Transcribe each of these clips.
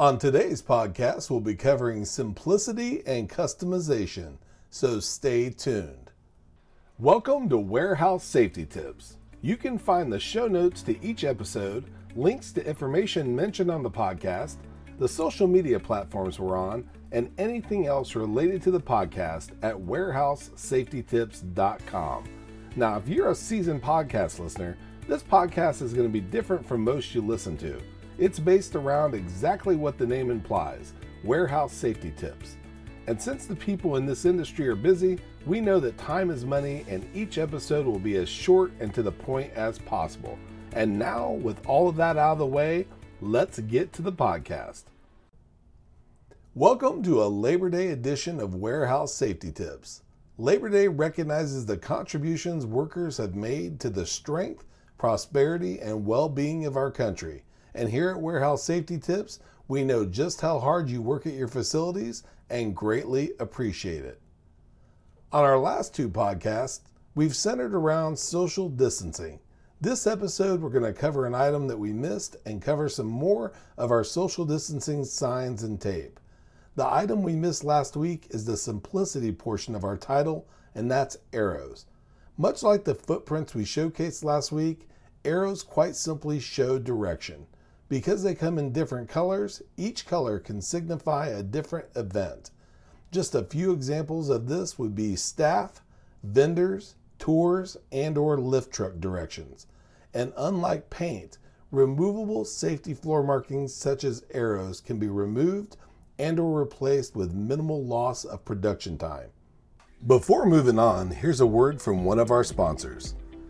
On today's podcast, we'll be covering simplicity and customization, so stay tuned. Welcome to Warehouse Safety Tips. You can find the show notes to each episode, links to information mentioned on the podcast, the social media platforms we're on, and anything else related to the podcast at warehousesafetytips.com. Now, if you're a seasoned podcast listener, this podcast is going to be different from most you listen to. It's based around exactly what the name implies warehouse safety tips. And since the people in this industry are busy, we know that time is money and each episode will be as short and to the point as possible. And now, with all of that out of the way, let's get to the podcast. Welcome to a Labor Day edition of Warehouse Safety Tips. Labor Day recognizes the contributions workers have made to the strength, prosperity, and well being of our country. And here at Warehouse Safety Tips, we know just how hard you work at your facilities and greatly appreciate it. On our last two podcasts, we've centered around social distancing. This episode, we're going to cover an item that we missed and cover some more of our social distancing signs and tape. The item we missed last week is the simplicity portion of our title, and that's arrows. Much like the footprints we showcased last week, arrows quite simply show direction. Because they come in different colors, each color can signify a different event. Just a few examples of this would be staff, vendors, tours, and or lift truck directions. And unlike paint, removable safety floor markings such as arrows can be removed and or replaced with minimal loss of production time. Before moving on, here's a word from one of our sponsors.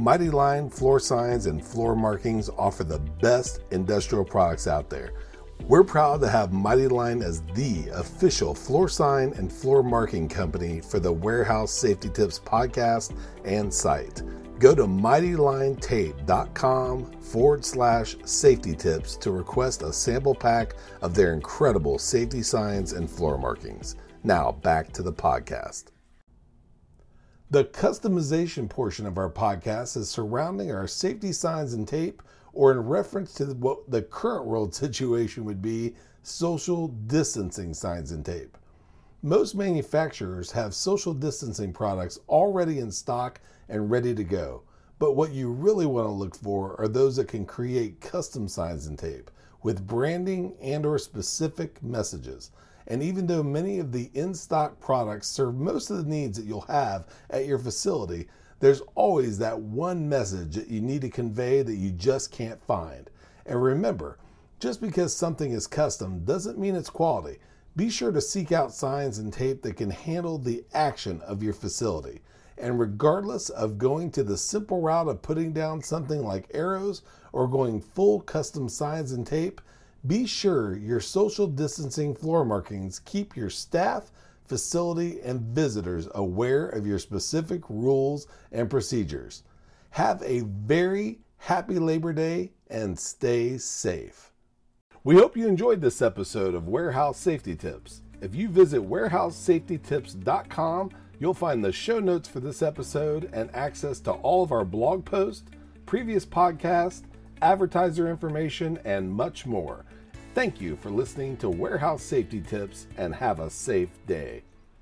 Mighty Line floor signs and floor markings offer the best industrial products out there. We're proud to have Mighty Line as the official floor sign and floor marking company for the Warehouse Safety Tips podcast and site. Go to mightylinetape.com forward slash safety tips to request a sample pack of their incredible safety signs and floor markings. Now back to the podcast. The customization portion of our podcast is surrounding our safety signs and tape, or in reference to what the current world situation would be, social distancing signs and tape. Most manufacturers have social distancing products already in stock and ready to go, but what you really want to look for are those that can create custom signs and tape with branding and or specific messages. And even though many of the in stock products serve most of the needs that you'll have at your facility, there's always that one message that you need to convey that you just can't find. And remember, just because something is custom doesn't mean it's quality. Be sure to seek out signs and tape that can handle the action of your facility. And regardless of going to the simple route of putting down something like arrows or going full custom signs and tape, be sure your social distancing floor markings keep your staff, facility, and visitors aware of your specific rules and procedures. Have a very happy Labor Day and stay safe. We hope you enjoyed this episode of Warehouse Safety Tips. If you visit warehousesafetytips.com, you'll find the show notes for this episode and access to all of our blog posts, previous podcasts, advertiser information, and much more. Thank you for listening to Warehouse Safety Tips and have a safe day.